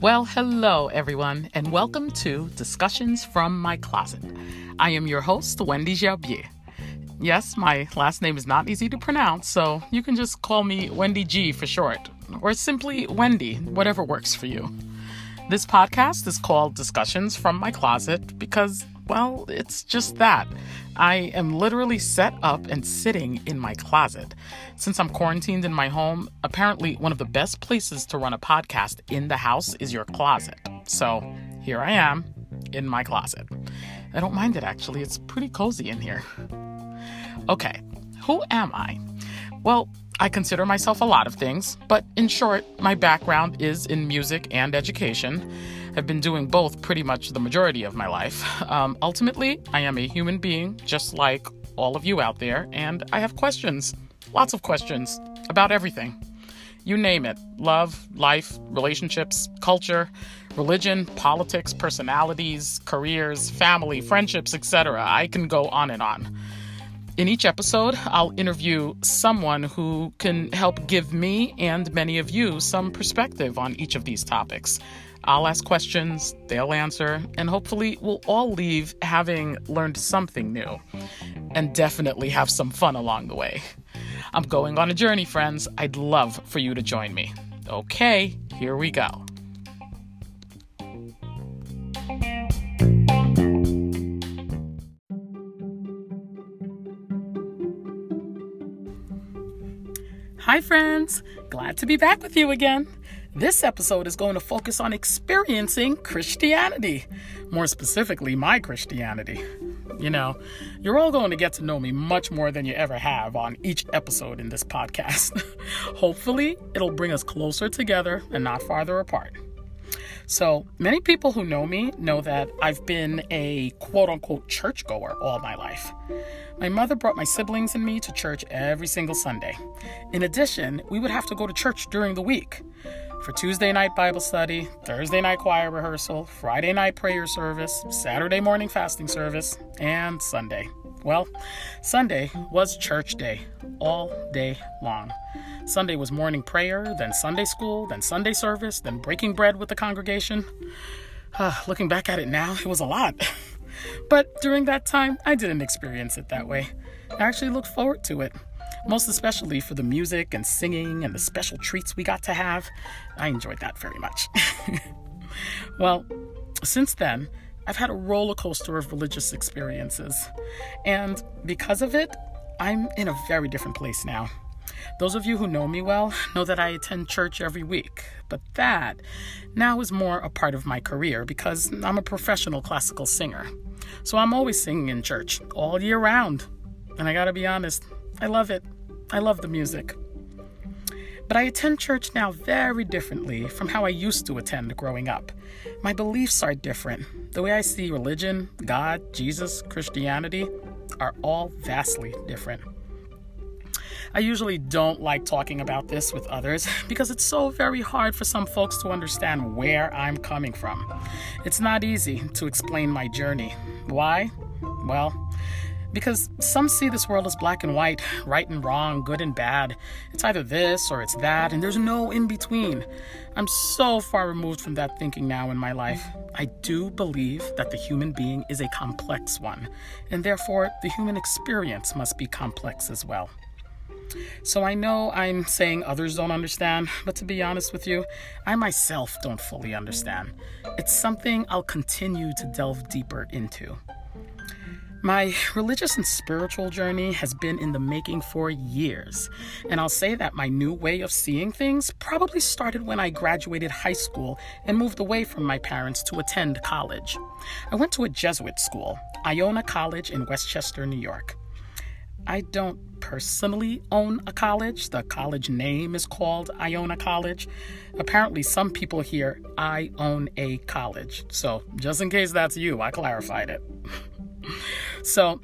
Well, hello, everyone, and welcome to Discussions from My Closet. I am your host, Wendy Gerbier. Yes, my last name is not easy to pronounce, so you can just call me Wendy G for short, or simply Wendy, whatever works for you. This podcast is called Discussions from My Closet because, well, it's just that. I am literally set up and sitting in my closet. Since I'm quarantined in my home, apparently one of the best places to run a podcast in the house is your closet. So here I am in my closet. I don't mind it actually, it's pretty cozy in here. Okay, who am I? Well, I consider myself a lot of things, but in short, my background is in music and education. I've been doing both pretty much the majority of my life. Um, ultimately, I am a human being, just like all of you out there, and I have questions, lots of questions about everything. You name it love, life, relationships, culture, religion, politics, personalities, careers, family, friendships, etc. I can go on and on. In each episode, I'll interview someone who can help give me and many of you some perspective on each of these topics. I'll ask questions, they'll answer, and hopefully we'll all leave having learned something new and definitely have some fun along the way. I'm going on a journey, friends. I'd love for you to join me. Okay, here we go. Hi, friends. Glad to be back with you again. This episode is going to focus on experiencing Christianity, more specifically, my Christianity. You know, you're all going to get to know me much more than you ever have on each episode in this podcast. Hopefully, it'll bring us closer together and not farther apart. So, many people who know me know that I've been a quote unquote churchgoer all my life. My mother brought my siblings and me to church every single Sunday. In addition, we would have to go to church during the week for Tuesday night Bible study, Thursday night choir rehearsal, Friday night prayer service, Saturday morning fasting service, and Sunday. Well, Sunday was church day all day long. Sunday was morning prayer, then Sunday school, then Sunday service, then breaking bread with the congregation. Uh, looking back at it now, it was a lot. but during that time, I didn't experience it that way. I actually looked forward to it, most especially for the music and singing and the special treats we got to have. I enjoyed that very much. well, since then, I've had a roller coaster of religious experiences. And because of it, I'm in a very different place now. Those of you who know me well know that I attend church every week, but that now is more a part of my career because I'm a professional classical singer. So I'm always singing in church all year round. And I gotta be honest, I love it. I love the music. But I attend church now very differently from how I used to attend growing up. My beliefs are different. The way I see religion, God, Jesus, Christianity are all vastly different. I usually don't like talking about this with others because it's so very hard for some folks to understand where I'm coming from. It's not easy to explain my journey. Why? Well, because some see this world as black and white, right and wrong, good and bad. It's either this or it's that, and there's no in between. I'm so far removed from that thinking now in my life. I do believe that the human being is a complex one, and therefore the human experience must be complex as well. So I know I'm saying others don't understand, but to be honest with you, I myself don't fully understand. It's something I'll continue to delve deeper into. My religious and spiritual journey has been in the making for years, and I'll say that my new way of seeing things probably started when I graduated high school and moved away from my parents to attend college. I went to a Jesuit school, Iona College in Westchester, New York. I don't personally own a college. The college name is called Iona College. Apparently, some people hear, I own a college. So, just in case that's you, I clarified it. so,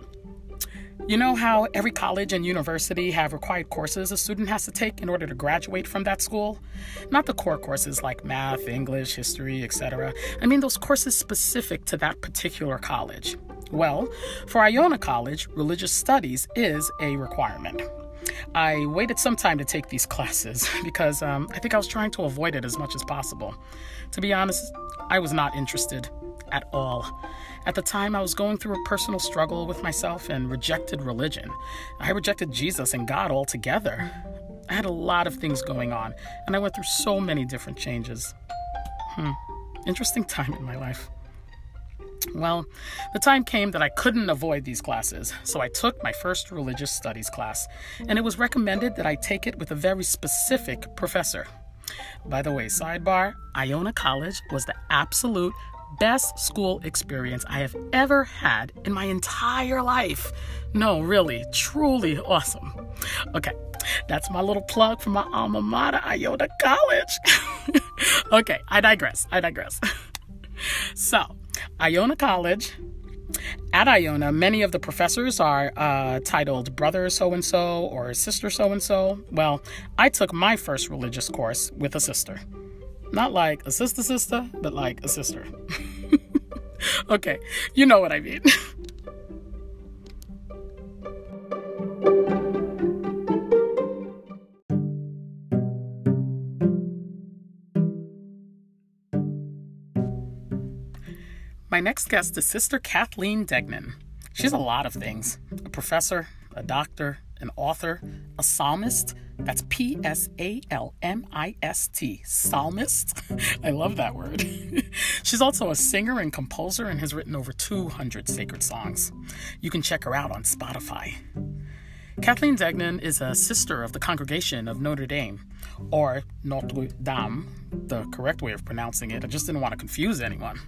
you know how every college and university have required courses a student has to take in order to graduate from that school? Not the core courses like math, English, history, etc. I mean those courses specific to that particular college. Well, for Iona College, religious studies is a requirement. I waited some time to take these classes because um, I think I was trying to avoid it as much as possible. To be honest, I was not interested at all. At the time, I was going through a personal struggle with myself and rejected religion. I rejected Jesus and God altogether. I had a lot of things going on, and I went through so many different changes. Hmm, interesting time in my life. Well, the time came that I couldn't avoid these classes, so I took my first religious studies class, and it was recommended that I take it with a very specific professor. By the way, sidebar Iona College was the absolute best school experience I have ever had in my entire life. No, really, truly awesome. Okay, that's my little plug for my alma mater, Iona College. okay, I digress. I digress. so, Iona College. At Iona, many of the professors are uh, titled brother so and so or sister so and so. Well, I took my first religious course with a sister. Not like a sister sister, but like a sister. okay, you know what I mean. My next guest is Sister Kathleen Deignan. She's a lot of things a professor, a doctor, an author, a psalmist. That's P S A L M I S T, psalmist. I love that word. She's also a singer and composer and has written over 200 sacred songs. You can check her out on Spotify. Kathleen Deignan is a sister of the Congregation of Notre Dame, or Notre Dame, the correct way of pronouncing it. I just didn't want to confuse anyone.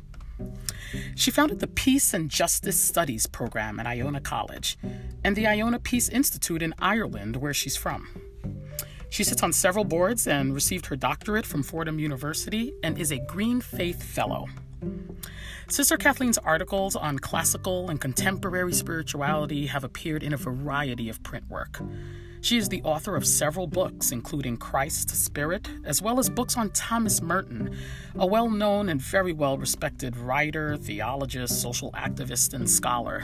She founded the Peace and Justice Studies program at Iona College and the Iona Peace Institute in Ireland, where she's from. She sits on several boards and received her doctorate from Fordham University and is a Green Faith Fellow. Sister Kathleen's articles on classical and contemporary spirituality have appeared in a variety of print work. She is the author of several books, including Christ Spirit, as well as books on Thomas Merton, a well known and very well respected writer, theologist, social activist, and scholar.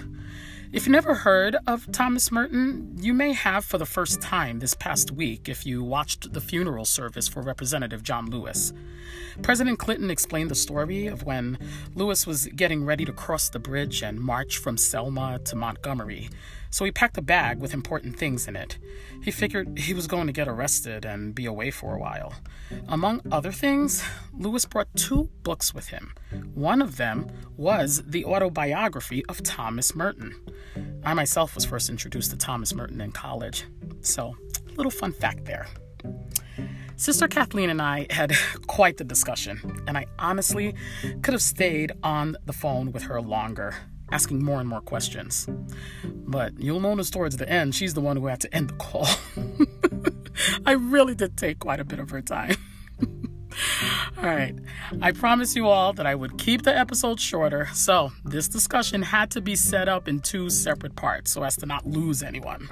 If you never heard of Thomas Merton, you may have for the first time this past week if you watched the funeral service for Representative John Lewis. President Clinton explained the story of when Lewis was getting ready to cross the bridge and march from Selma to Montgomery. So he packed a bag with important things in it. He figured he was going to get arrested and be away for a while. Among other things, Lewis brought two books with him. One of them was the autobiography of Thomas Merton. I myself was first introduced to Thomas Merton in college. So, a little fun fact there. Sister Kathleen and I had quite the discussion, and I honestly could have stayed on the phone with her longer, asking more and more questions. But you'll notice towards the end, she's the one who had to end the call. I really did take quite a bit of her time. all right. I promise you all that I would keep the episode shorter, so this discussion had to be set up in two separate parts so as to not lose anyone.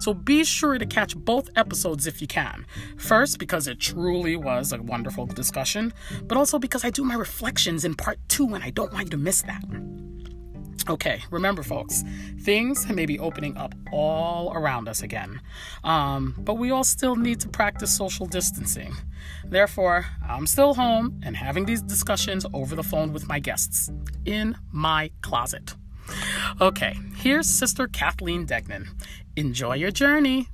So be sure to catch both episodes if you can. First, because it truly was a wonderful discussion, but also because I do my reflections in part two and I don't want you to miss that. Okay, remember, folks, things may be opening up all around us again, um, but we all still need to practice social distancing. Therefore, I'm still home and having these discussions over the phone with my guests in my closet. Okay, here's Sister Kathleen Deignan. Enjoy your journey.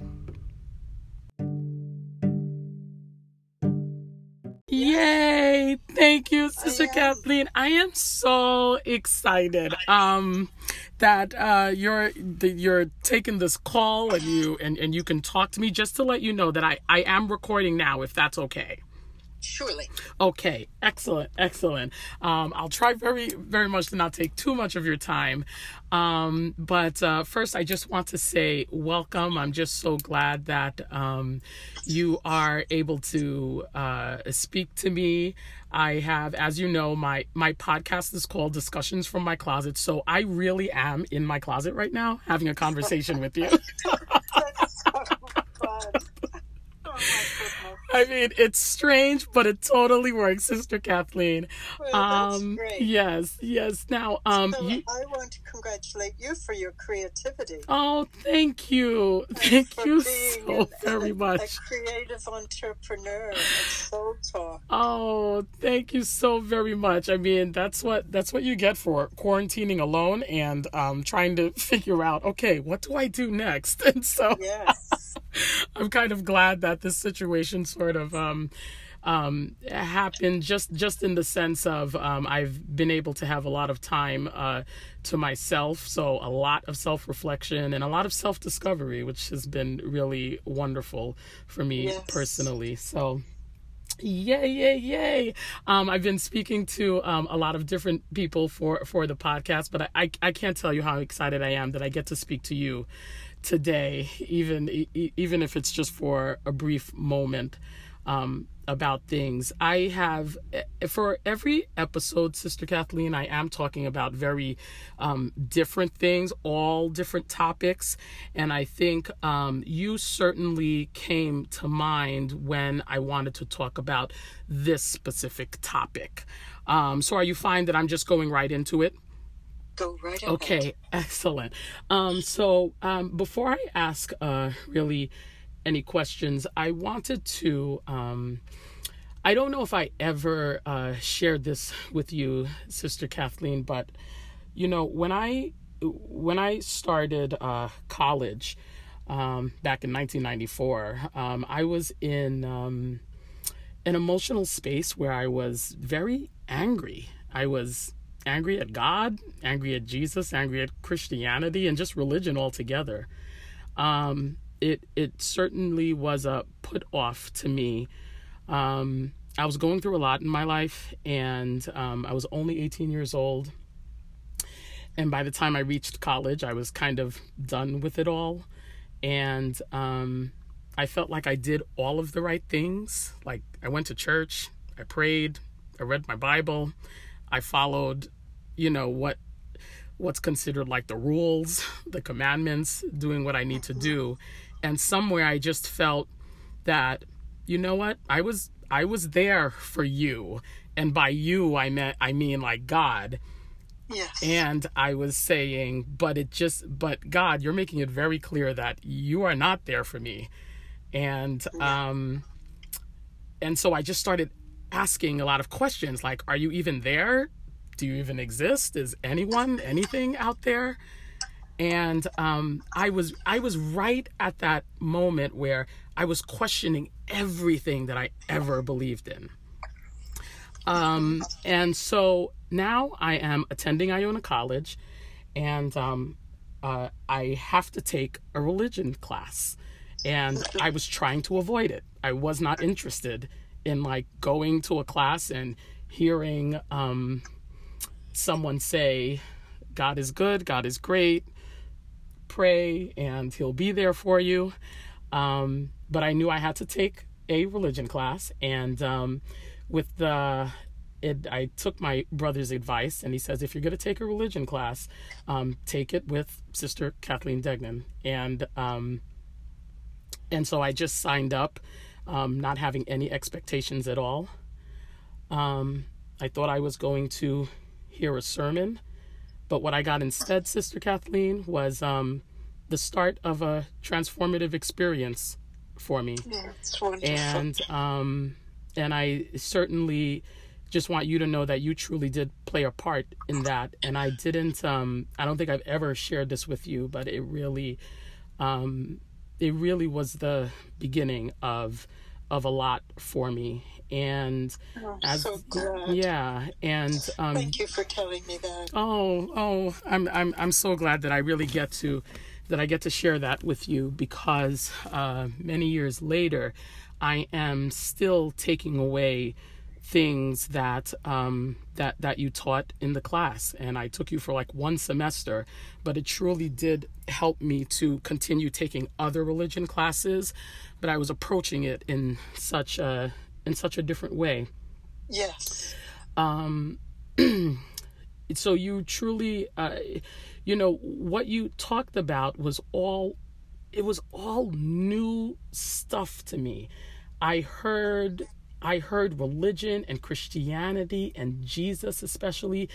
Yay! Thank you, Sister Kathleen. I am so excited um, that uh, you're that you're taking this call and you and, and you can talk to me. Just to let you know that I I am recording now, if that's okay. Surely. Okay, excellent, excellent. Um, I'll try very, very much to not take too much of your time. Um, but uh, first, I just want to say welcome. I'm just so glad that um, you are able to uh, speak to me. I have, as you know, my my podcast is called Discussions from My Closet. So I really am in my closet right now, having a conversation with you. That's so fun. Oh I mean, it's strange, but it totally works, Sister Kathleen. Well, that's um, great. yes, yes. Now, um, So you, I want to congratulate you for your creativity. Oh, thank you. Thank for you so an- very much. A creative entrepreneur Soul Talk. Oh, thank you so very much. I mean, that's what that's what you get for quarantining alone and um, trying to figure out, okay, what do I do next? And so Yes. I'm kind of glad that this situation sort of um, um, happened just just in the sense of um, I've been able to have a lot of time uh, to myself, so a lot of self reflection and a lot of self discovery, which has been really wonderful for me Yes. personally. So. Yay, yay, yay. Um, I've been speaking to um, a lot of different people for, for the podcast, but I, I, I can't tell you how excited I am that I get to speak to you today, even e- even if it's just for a brief moment um, about things. I have eh, for every episode, Sister Kathleen, I am talking about very um, different things, all different topics, and I think um, you certainly came to mind when I wanted to talk about this specific topic. Um, so, are you fine that I'm just going right into it? Go right ahead. Okay, excellent. Um, so um, before I ask uh, really any questions, I wanted to. Um, I don't know if I ever uh, shared this with you, Sister Kathleen, but you know when I when I started uh, college um, back in 1994, um, I was in um, an emotional space where I was very angry. I was angry at God, angry at Jesus, angry at Christianity, and just religion altogether. Um, it it certainly was a put off to me. Um, I was going through a lot in my life, and um, I was only 18 years old. And by the time I reached college, I was kind of done with it all. And um, I felt like I did all of the right things. Like I went to church, I prayed, I read my Bible, I followed, you know, what what's considered like the rules, the commandments, doing what I need to do. And somewhere I just felt that, you know what? I was I was there for you. And by you I meant I mean like God. Yes. And I was saying, but it just, but God, you're making it very clear that you are not there for me. And, um, and so I just started asking a lot of questions like, are you even there? Do you even exist? Is anyone, anything out there? And, um, I was, I was right at that moment where I was questioning everything that I ever believed in. Um, and so now I am attending Iona College, and um, uh, I have to take a religion class. And I was trying to avoid it. I was not interested in like going to a class and hearing um, someone say, God is good, God is great, pray, and He'll be there for you. Um, but I knew I had to take a religion class, and um, with the it, I took my brother's advice, and he says, if you're going to take a religion class, um, take it with Sister Kathleen Deignan, and um, and so I just signed up, um, not having any expectations at all. Um, I thought I was going to hear a sermon, but what I got instead, Sister Kathleen, was um, the start of a transformative experience for me. Yeah, and um and i certainly just want you to know that you truly did play a part in that. And i didn't um i don't think i've ever shared this with you but it really um it really was the beginning of of a lot for me and I'm as so glad. yeah and um Thank you for telling me that. Oh, oh, I'm I'm I'm so glad that I really get to that I get to share that with you because uh, many years later, I am still taking away things that um, that that you taught in the class, and I took you for like one semester, but it truly did help me to continue taking other religion classes, but I was approaching it in such a in such a different way Yes. um so you truly uh you know what you talked about was all it was all new stuff to me i heard I heard religion and Christianity and Jesus, especially,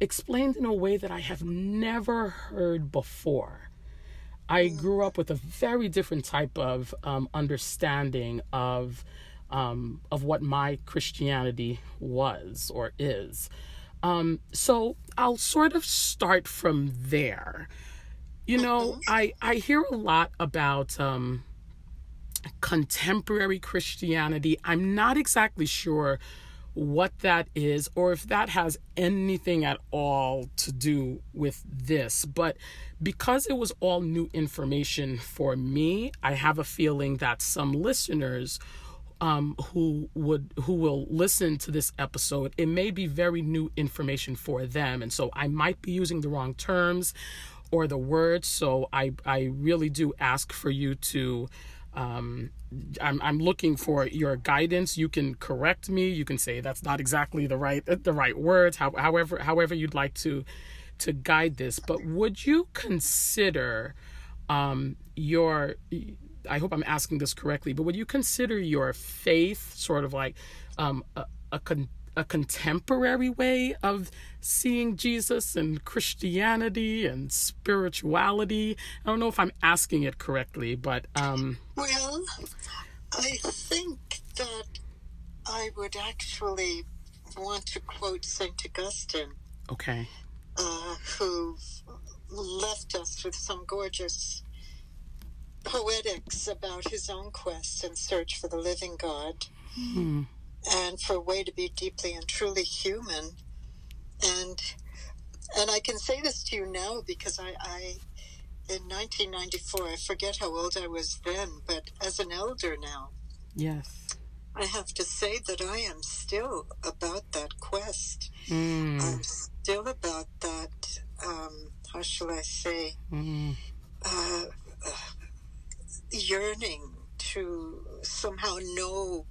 explained in a way that I have never heard before. I grew up with a very different type of um, understanding of um, of what my Christianity was or is. Um, so I'll sort of start from there. You know, I I hear a lot about um, contemporary Christianity. I'm not exactly sure what that is or if that has anything at all to do with this. But because it was all new information for me, I have a feeling that some listeners um, who would who will listen to this episode, it may be very new information for them, and so I might be using the wrong terms or the words. So I I really do ask for you to um, I'm, I'm looking for your guidance. You can correct me. You can say that's not exactly the right the right words. How, however however you'd like to to guide this. But would you consider um, your I hope I'm asking this correctly, but would you consider your faith sort of like um, a, a, con- a contemporary way of seeing Jesus and Christianity and spirituality? I don't know if I'm asking it correctly, but. Um... Well, I think that I would actually want to quote St. Augustine. Okay. Uh, who left us with some gorgeous poetics about his own quest and search for the living God Hmm. and for a way to be deeply and truly human. And and I can say this to you now because I, I in 1994, I forget how old I was then, but as an elder now, Yes. I have to say that I am still about that quest. Mm. I'm still about that, um, how shall I say, Mm. uh, yearning to somehow know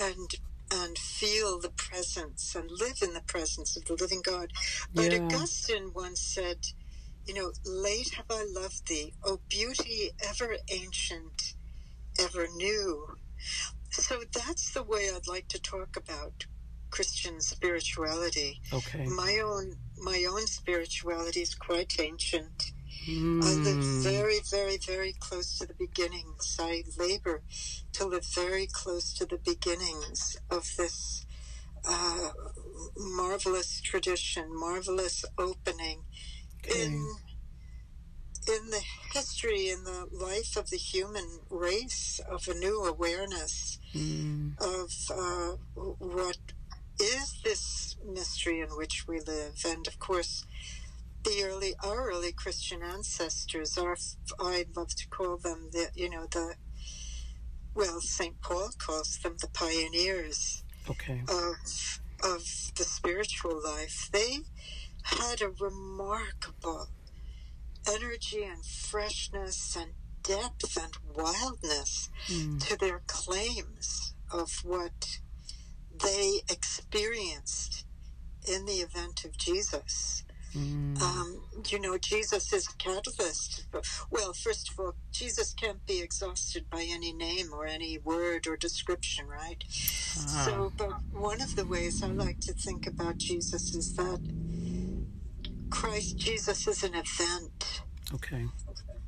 and and feel the presence and live in the presence of the living God. But Yeah. Augustine once said, you know, late have I loved thee, O beauty ever ancient, ever new. So that's the way I'd like to talk about Christian spirituality. Okay. My own my own spirituality is quite ancient. I Mm. live very, very, very close to the beginnings. I labor to live very close to the beginnings of this uh, marvelous tradition, marvelous opening in in the history, in the life of the human race, of a new awareness Mm. of uh, what is this mystery in which we live, and of course, the early our early Christian ancestors are I'd love to call them the you know the well Saint Paul calls them the pioneers Okay. of of the spiritual life. They had a remarkable energy and freshness and depth and wildness Mm. to their claims of what they experienced in the event of Jesus. Mm. Um, you know, Jesus is a catalyst. Well, first of all, Jesus can't be exhausted by any name or any word or description, right? Ah. So, but one of the ways I like to think about Jesus is that Christ Jesus is an event Okay.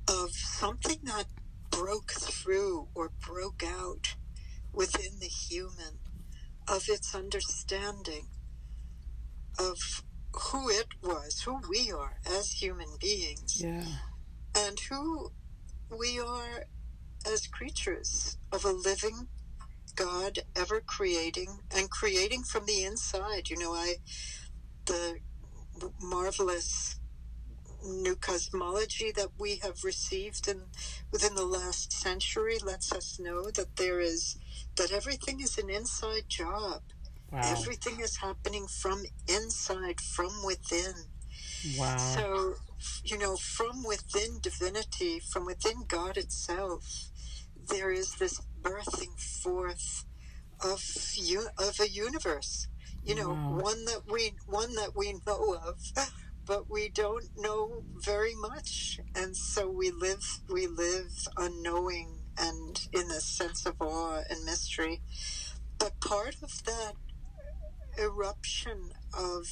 of something that broke through or broke out within the human, of its understanding of who it was, who we are as human beings, Yeah. and who we are as creatures of a living God, ever creating and creating from the inside. You know, I, the marvelous new cosmology that we have received in within the last century lets us know that there is that everything is an inside job. Wow. Everything is happening from inside, from within. Wow. So, you know, from within divinity, from within God itself, there is this birthing forth of u- of a universe. You know, Wow. one that we one that we know of, but we don't know very much, and so we live we live unknowing and in a sense of awe and mystery. but part of that eruption of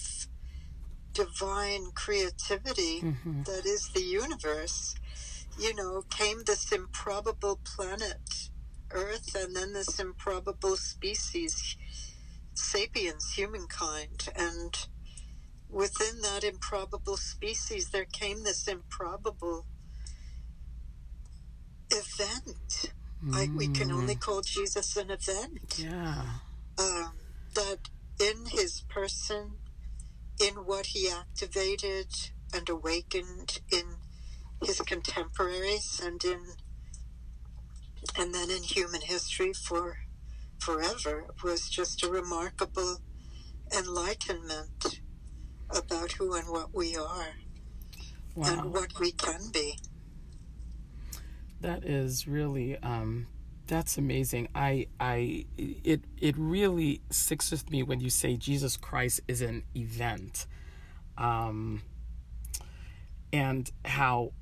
divine creativity Mm-hmm. that is the universe, you know, came this improbable planet, Earth, and then this improbable species, sapiens, humankind. And within that improbable species, there came this improbable event. I, we can only call Jesus an event. Yeah. Um, that in his person, in what he activated and awakened in his contemporaries and in and then in human history for forever was just a remarkable enlightenment about who and what we are Wow. and what we can be. That is really um that's amazing. I I it it really sticks with me when you say Jesus Christ is an event. Um and how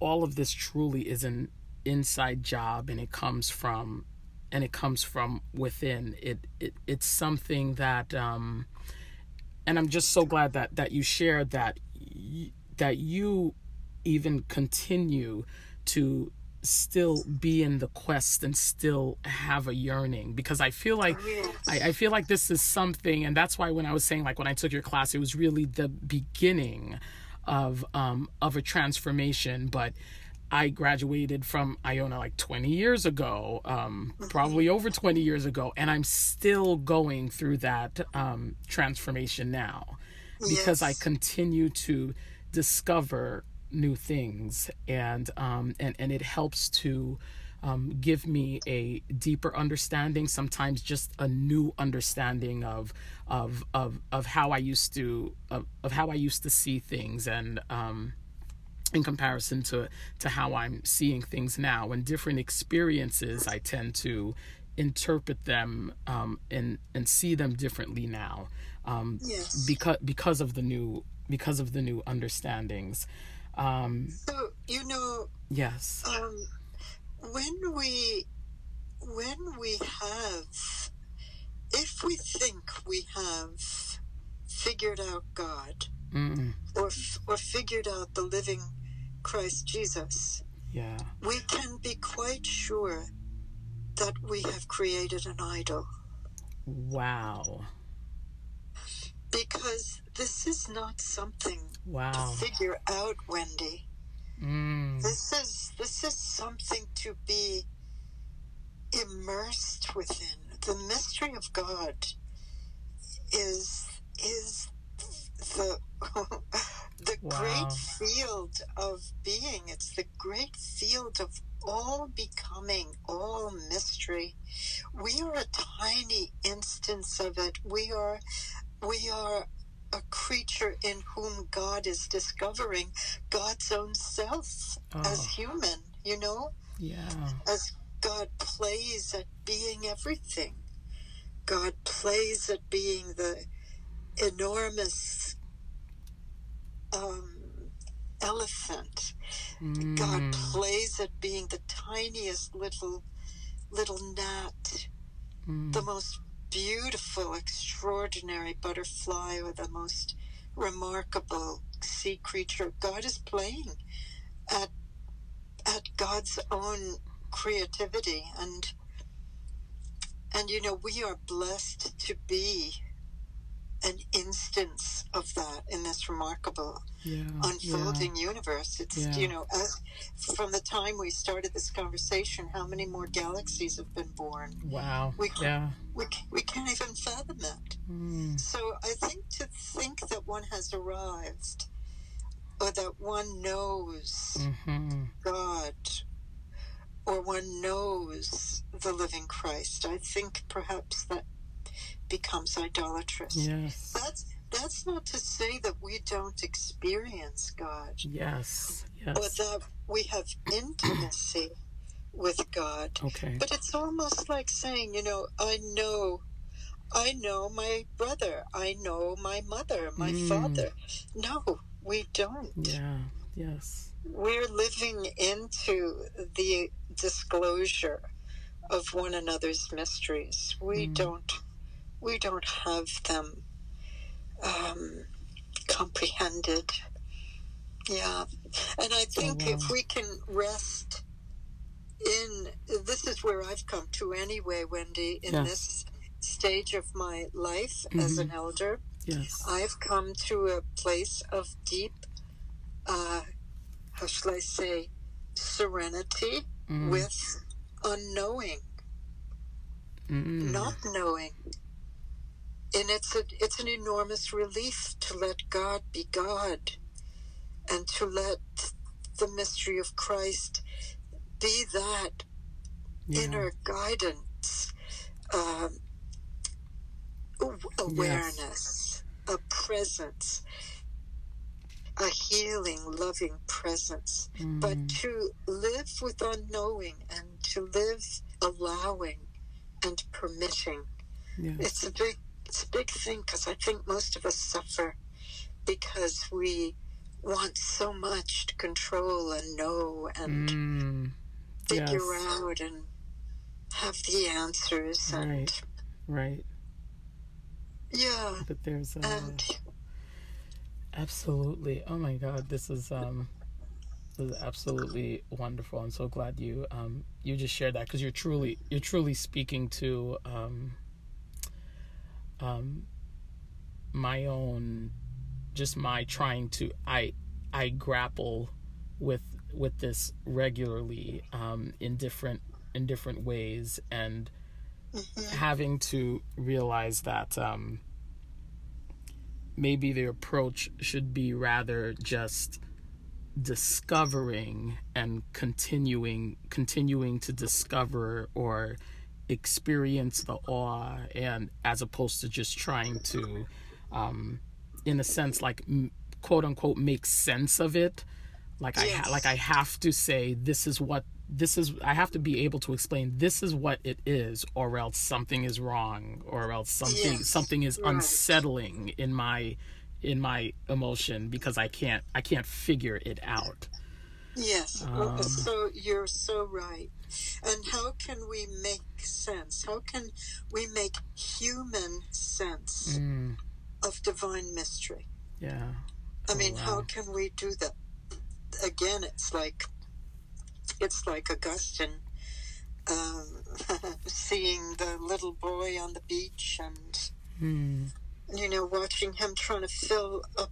all of this truly is an inside job and it comes from and it comes from within. It it it's something that um and I'm just so glad that that you shared that y- that you even continue to still be in the quest and still have a yearning because I feel like I, I feel like this is something and that's why when I was saying like when I took your class it was really the beginning of um of a transformation but I graduated from Iona like 20 years ago, um, probably over 20 years ago, and I'm still going through that um, transformation now because I continue to discover new things, and um, and and it helps to um, give me a deeper understanding. Sometimes just a new understanding of of of of how I used to of, of how I used to see things, and um, in comparison to to how I'm seeing things now and different experiences I tend to interpret them um, and and see them differently now um, Yes. because because of the new because of the new understandings um, So, you know, yes. um, when we when we have if we think we have figured out god mm, or or figured out the living christ jesus yeah. we can be quite sure that we have created an idol. Wow. Because this is not something wow to figure out wendy mm, This is this is something to be immersed within. The mystery of God is is the the Wow. great field of being. It's the great field of all becoming, all mystery. We are a tiny instance of it. We are we are a creature in whom God is discovering God's own self as oh, human, you know, yeah. As God plays at being everything. God plays at being the enormous um, elephant. God mm, plays at being the tiniest little little gnat, mm, the most beautiful, extraordinary butterfly, or the most remarkable sea creature. God is playing at at God's own creativity and and you know we are blessed to be an instance of that in this remarkable yeah unfolding universe. It's Yeah. you know as from the time we started this conversation how many more galaxies have been born? Wow We can, yeah, we we can't even fathom that. Mm, so I think to think that one has arrived or that one knows hmm God or one knows the living Christ, I think perhaps that becomes idolatrous. yes That's that's not to say that we don't experience God yes or yes that we have intimacy with God. okay But it's almost like saying, you know, I know I know my brother, I know my mother, my Mm. father. No, we don't. yeah yes we're living into the disclosure of one another's mysteries. We Mm. don't we don't have them um, comprehended. Yeah, and I think wow. if we can rest in this is where I've come to anyway, Wendy. In Yeah. this stage of my life as an elder, Yes. I've come to a place of deep, uh, how shall I say, serenity Mm. with unknowing, Mm. not knowing. And it's a, it's an enormous relief to let God be God and to let the mystery of Christ be that Yeah. inner guidance, um, aw- awareness, a presence, a healing, loving presence. Mm. But to live with unknowing and to live allowing and permitting, yes. it's a big, it's a big thing because I think most of us suffer because we want so much to control and know and Mm. figure Yes. out and have the answers and Right. Right. yeah But there's a and absolutely. Oh my God, this is um, this is absolutely wonderful. I'm so glad you um you just shared that because you're truly you're truly speaking to um um my own just my trying to I I grapple with with this regularly um in different in different ways and mhm, having to realize that um, maybe the approach should be rather just discovering and continuing continuing to discover or experience the awe and as opposed to just trying to um, in a sense like quote unquote make sense of it like I ha- like I have to say this is what this is I have to be able to explain this is what it is or else something is wrong or else something Yes, something is right. unsettling in my in my emotion because I can't I can't figure it out. Yes. Um, so you're so right. And how can we make sense? How can we make human sense Mm, of divine mystery? Yeah. i Oh, mean how can we do that? Again it's like it's like augustine um, seeing the little boy on the beach and Mm, you know, watching him trying to fill up,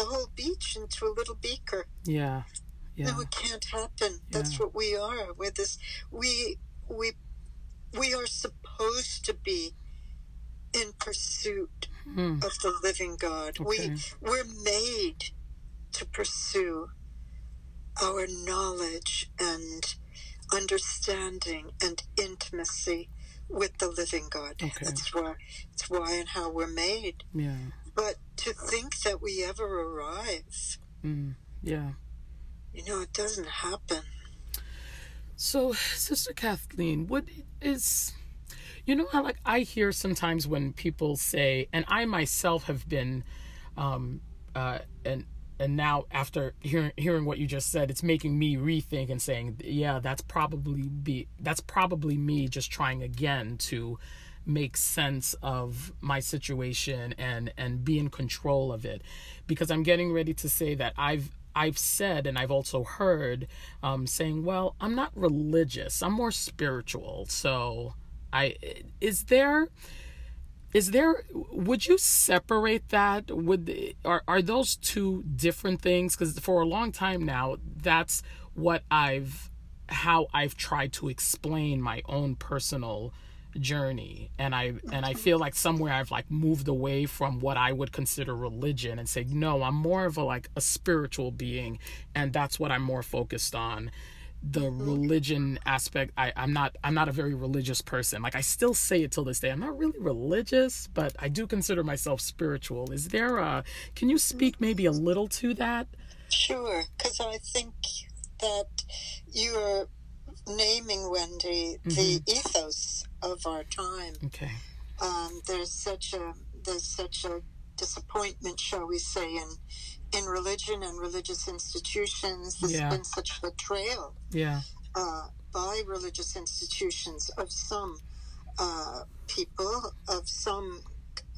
the whole beach into a little beaker. yeah. Yeah. No, it can't happen. That's Yeah. what we are. We're this. We we we are supposed to be in pursuit Mm, of the living God. Okay. We we're made to pursue our knowledge and understanding and intimacy with the living God. Okay. That's why it's why and how we're made. yeah. But to think that we ever arrive, Mm, yeah. you know, it doesn't happen. So, Sister Kathleen, what is you know how like I hear sometimes when people say, and I myself have been, um, uh, and and now after hearing hearing what you just said, it's making me rethink and saying, yeah, that's probably be that's probably me just trying again to make sense of my situation and and be in control of it. Because i'm getting ready to say that i've i've said and i've also heard um saying well i'm not religious. I'm more spiritual. So i is there is there would you separate that would are are those two different things? Because for a long time now that's what i've how i've tried to explain my own personal journey and i oh, and i feel like somewhere i've like moved away from what i would consider religion and say no i'm more of a like a spiritual being and that's what i'm more focused on. The religion aspect I, i'm not i'm not a very religious person. Like i still say it till this day. I'm not really religious but i do consider myself spiritual. Is there a can you speak mm-hmm. maybe a little to that? Sure, because I think that you're naming, Wendy, the ethos of our time. okay Um, there's such a there's such a disappointment, shall we say, in in religion and religious institutions. There's Yeah. been such a betrayal yeah uh, by religious institutions of some uh, people, of some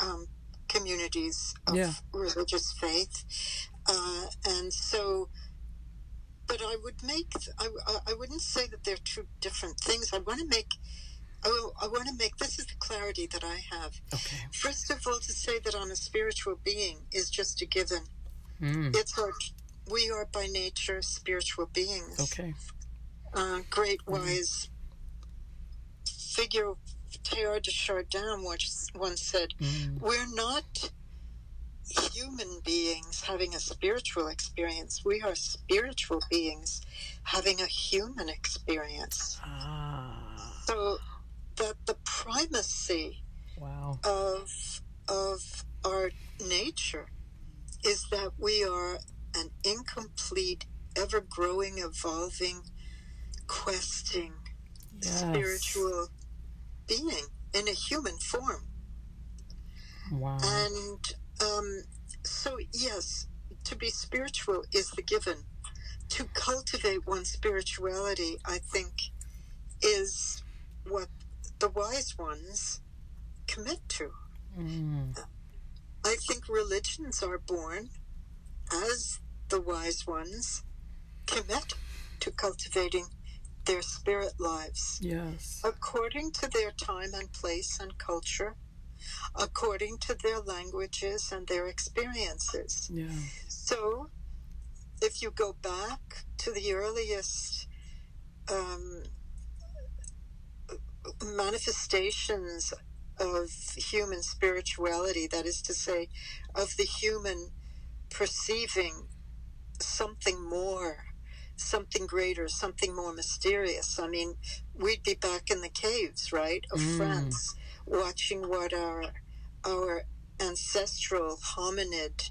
um, communities of Yeah. religious faith. Uh, and so, but I would make, I, I- wouldn't say that they're two different things. I want to make, I, I want to make, this is the clarity that I have. Okay. First of all, to say that I'm a spiritual being is just a given. Mm. It's our, we are by nature spiritual beings. Okay. Uh, great wise figure Teilhard de Chardin once, once said, Mm. We're not human beings having a spiritual experience. We are spiritual beings having a human experience. Ah. So that the primacy Wow. of of our nature is that we are an incomplete, ever growing, evolving, questing Yes. spiritual being in a human form. Wow. And um, so, yes, to be spiritual is the given. To cultivate one's spirituality, I think, is what the wise ones commit to. Mm. I think religions are born as the wise ones commit to cultivating their spirit lives Yes. according to their time and place and culture, according to their languages and their experiences. Yeah. So, if you go back to the earliest um, manifestations of human spirituality, that is to say, of the human perceiving something more, something greater, something more mysterious. I mean, we'd be back in the caves, right, of Mm. France, watching what our our ancestral hominid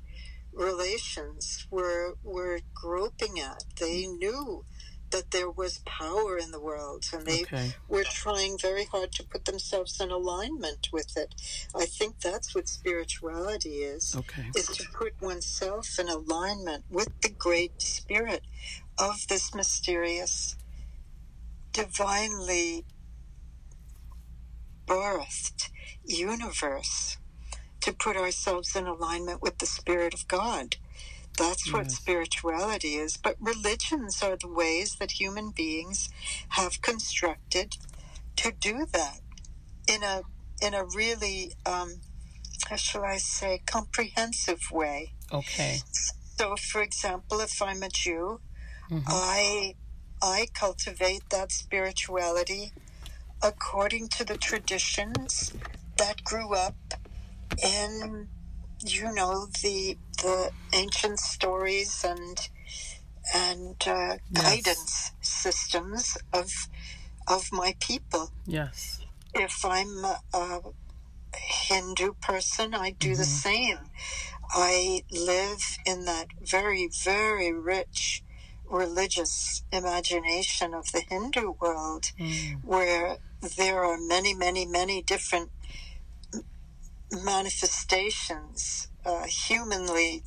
relations were were groping at. They knew that there was power in the world, and they Okay. were trying very hard to put themselves in alignment with it. I think that's what spirituality is Okay. is to put oneself in alignment with the great spirit of this mysterious, divinely birthed universe, to put ourselves in alignment with the Spirit of God. That's what Yes. spirituality is. But religions are the ways that human beings have constructed to do that in a in a really um, how shall I say comprehensive way. Okay. So, for example, if I'm a Jew, Mhm. I I cultivate that spirituality according to the traditions that grew up in you know the the ancient stories and and uh, Yes. guidance systems of of my people. Yes. If I'm a, Hindu person, I do the Mhm. same. I live in that very, very rich religious imagination of the Hindu world Mm. where there are many, many, many different manifestations, uh, humanly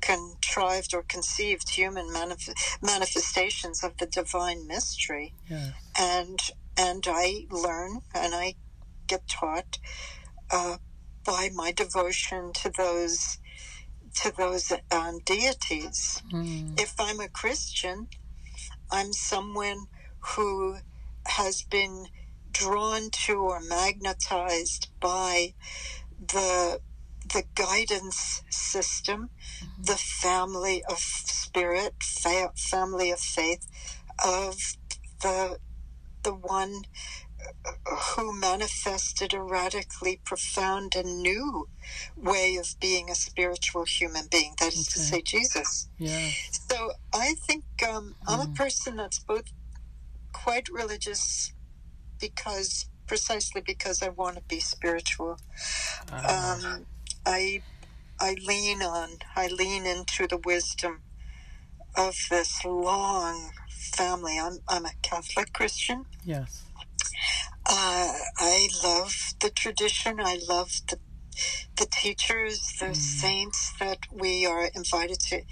contrived or conceived human manif- manifestations of the divine mystery Yes. and and I learn and I get taught uh, by my devotion to those to those um, deities. Mm. If I'm a Christian, I'm someone who has been drawn to or magnetized by the the guidance system, the family of spirit, fa- family of faith of the the one who manifested a radically profound and new way of being a spiritual human being. That is to say, Jesus. Yes. So I think um, I'm a Mm. person that's both quite religious because precisely because I want to be spiritual. Ah. Um, I I lean on I lean into the wisdom of this long family. I'm I'm a Catholic Christian. yes. Uh, I love the tradition. I love the the teachers, the Mm. saints that we are invited to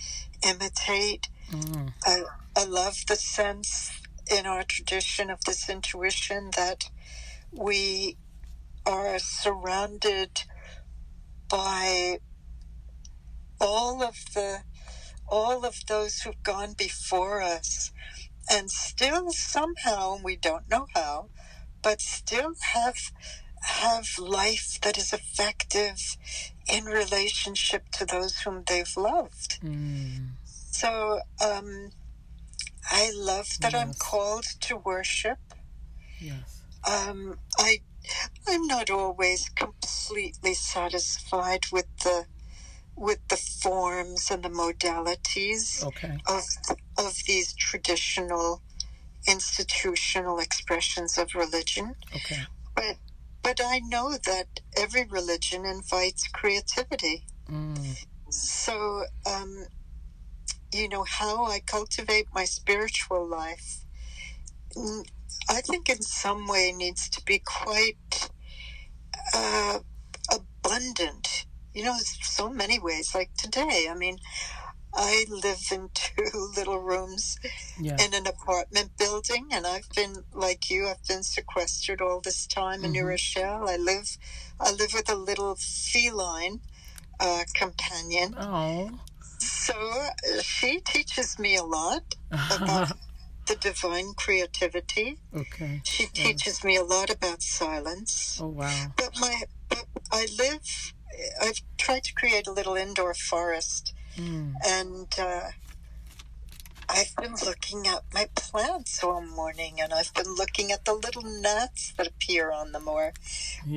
imitate. Mm. I, I love the sense in our tradition of this intuition that we are surrounded by all of the all of those who've gone before us and still somehow we don't know how but still have have life that is effective in relationship to those whom they've loved Mm. so um, i love that i'm called to worship Yes. um, I I'm not always completely satisfied with the with the forms and the modalities Okay. of of these traditional institutional expressions of religion, Okay. but but I know that every religion invites creativity. Mm. So, um, you know, how I cultivate my spiritual life, mm, I think in some way needs to be quite uh, abundant. You know, so many ways. Like today, I mean, I live in two little rooms Yeah. in an apartment building, and I've been like you. I've been sequestered all this time in New. Rochelle. I live, I live with a little feline uh, companion. Oh. So uh, she teaches me a lot about the divine creativity. okay. She teaches me a lot about silence. Oh wow. But my, but I live. I've tried to create a little indoor forest, Mm. and uh, I've been looking at my plants all morning, and I've been looking at the little gnats that appear on them, or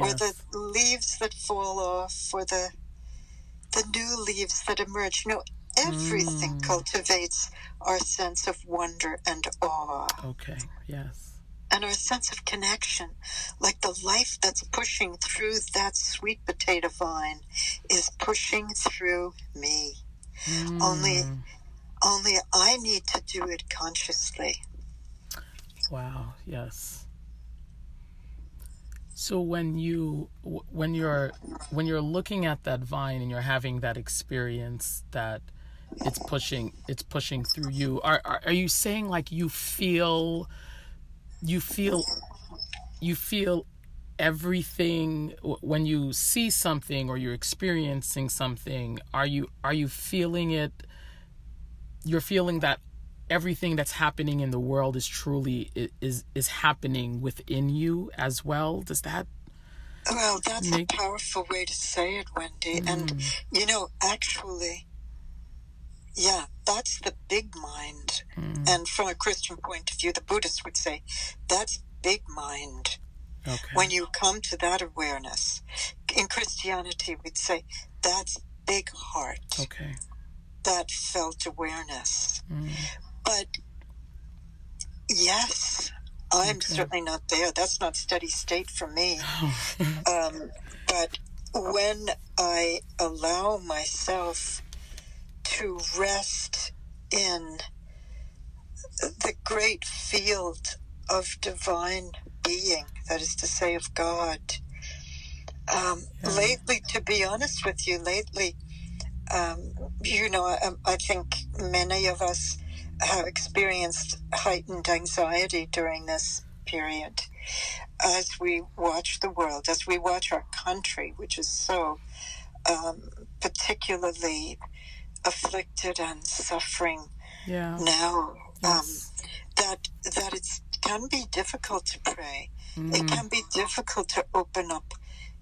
or the leaves that fall off, or the the new leaves that emerge. You know, everything Mm. cultivates our sense of wonder and awe, Okay. Yes. and our sense of connection. Like the life that's pushing through that sweet potato vine is pushing through me. Only- Mm. Only I need to do it consciously. Wow. Yes. So when you when you're when you're looking at that vine and you're having that experience that it's pushing it's pushing through you. Are are, are you saying like you feel you feel you feel everything when you see something or you're experiencing something are you are you feeling it? You're feeling that everything that's happening in the world is truly is is happening within you as well? Does that Well, that's Make- a powerful way to say it, Wendy. And, Mm, you know, actually, yeah, that's the big mind. mm, And from a Christian point of view, the Buddhists would say that's big mind. okay When you come to that awareness, in Christianity, we'd say that's big heart, okay that felt awareness. Mm, But yes, I'm Okay. certainly not there. That's not steady state for me. Um, but when I allow myself to rest in the great field of divine being, that is to say, of God, um, Yeah. lately, to be honest with you, lately, um, you know, I, I think many of us have experienced heightened anxiety during this period as we watch the world, as we watch our country, which is so um, particularly afflicted and suffering yeah now, um, that that it can be difficult to pray. It Mm, can be difficult to open up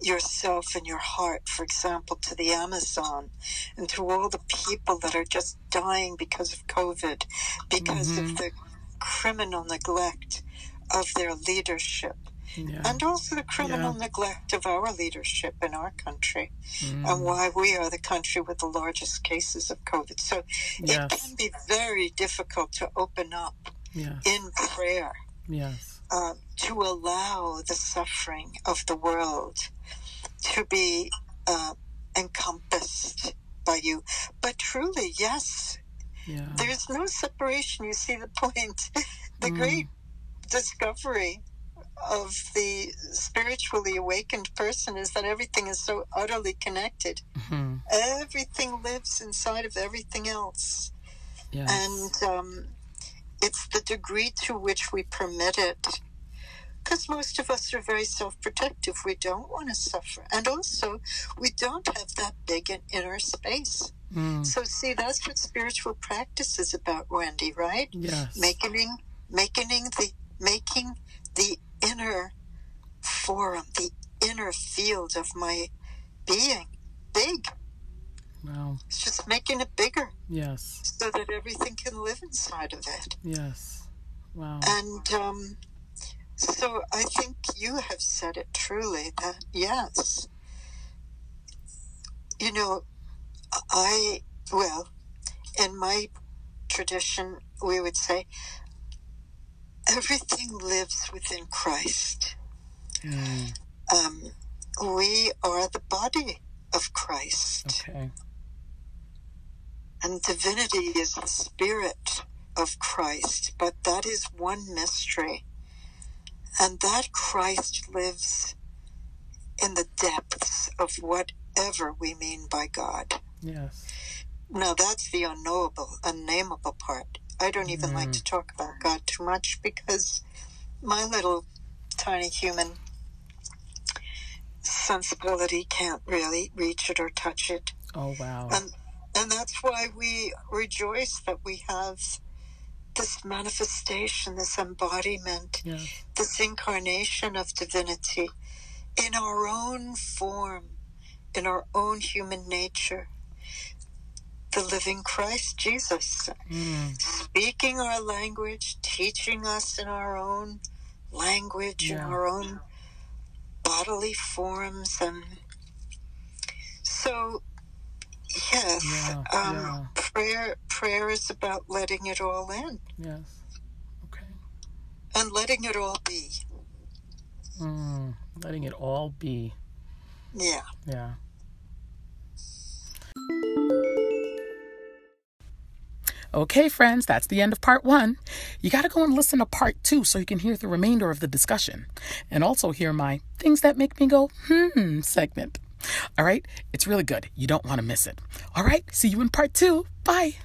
yourself and your heart, for example, to the Amazon and to all the people that are just dying because of COVID, because Mhm. of the criminal neglect of their leadership, yeah and also the criminal neglect of our leadership in our country, Mm, and why we are the country with the largest cases of COVID. So it can be very difficult to open up yes in prayer yes uh, to allow the suffering of the world to be uh, encompassed by you. But truly, yes, yeah there's no separation. You see the point. the Mm. great discovery of the spiritually awakened person is that everything is so utterly connected. Mhm. Everything lives inside of everything else. yes And um, it's the degree to which we permit it. Because most of us are very self protective. We don't want to suffer. And also, we don't have that big an inner space. Mm. So, see, that's what spiritual practice is about, Wendy, right? Yes. Making, making the, making the inner forum, the inner field of my being big. Wow. It's just making it bigger Yes. so that everything can live inside of it. Yes. Wow. And um, so I think you have said it truly that yes, you know, I, well, in my tradition, we would say everything lives within Christ. Mm. Um, we are the body of Christ. Okay. And divinity is the spirit of Christ, but that is one mystery. And that Christ lives in the depths of whatever we mean by God. Yes. Now, that's the unknowable, unnameable part. I don't even like Mm. to talk about God too much because my little tiny human sensibility can't really reach it or touch it. Oh wow. And and that's why we rejoice that we have this manifestation, this embodiment, Yes. this incarnation of divinity in our own form, in our own human nature. The living Christ Jesus, Mm. speaking our language, teaching us in our own language, in our own bodily forms. And so, yes, Yeah, um, yeah. prayer prayer is about letting it all in Yes. Okay. and letting it all be. Mm. Letting it all be. Yeah. Yeah. Okay, friends, that's the end of part one. You got to go and listen to part two so you can hear the remainder of the discussion and also hear my things that make me go, hmm segment. All right, it's really good. You don't want to miss it. All right, see you in part two. Bye.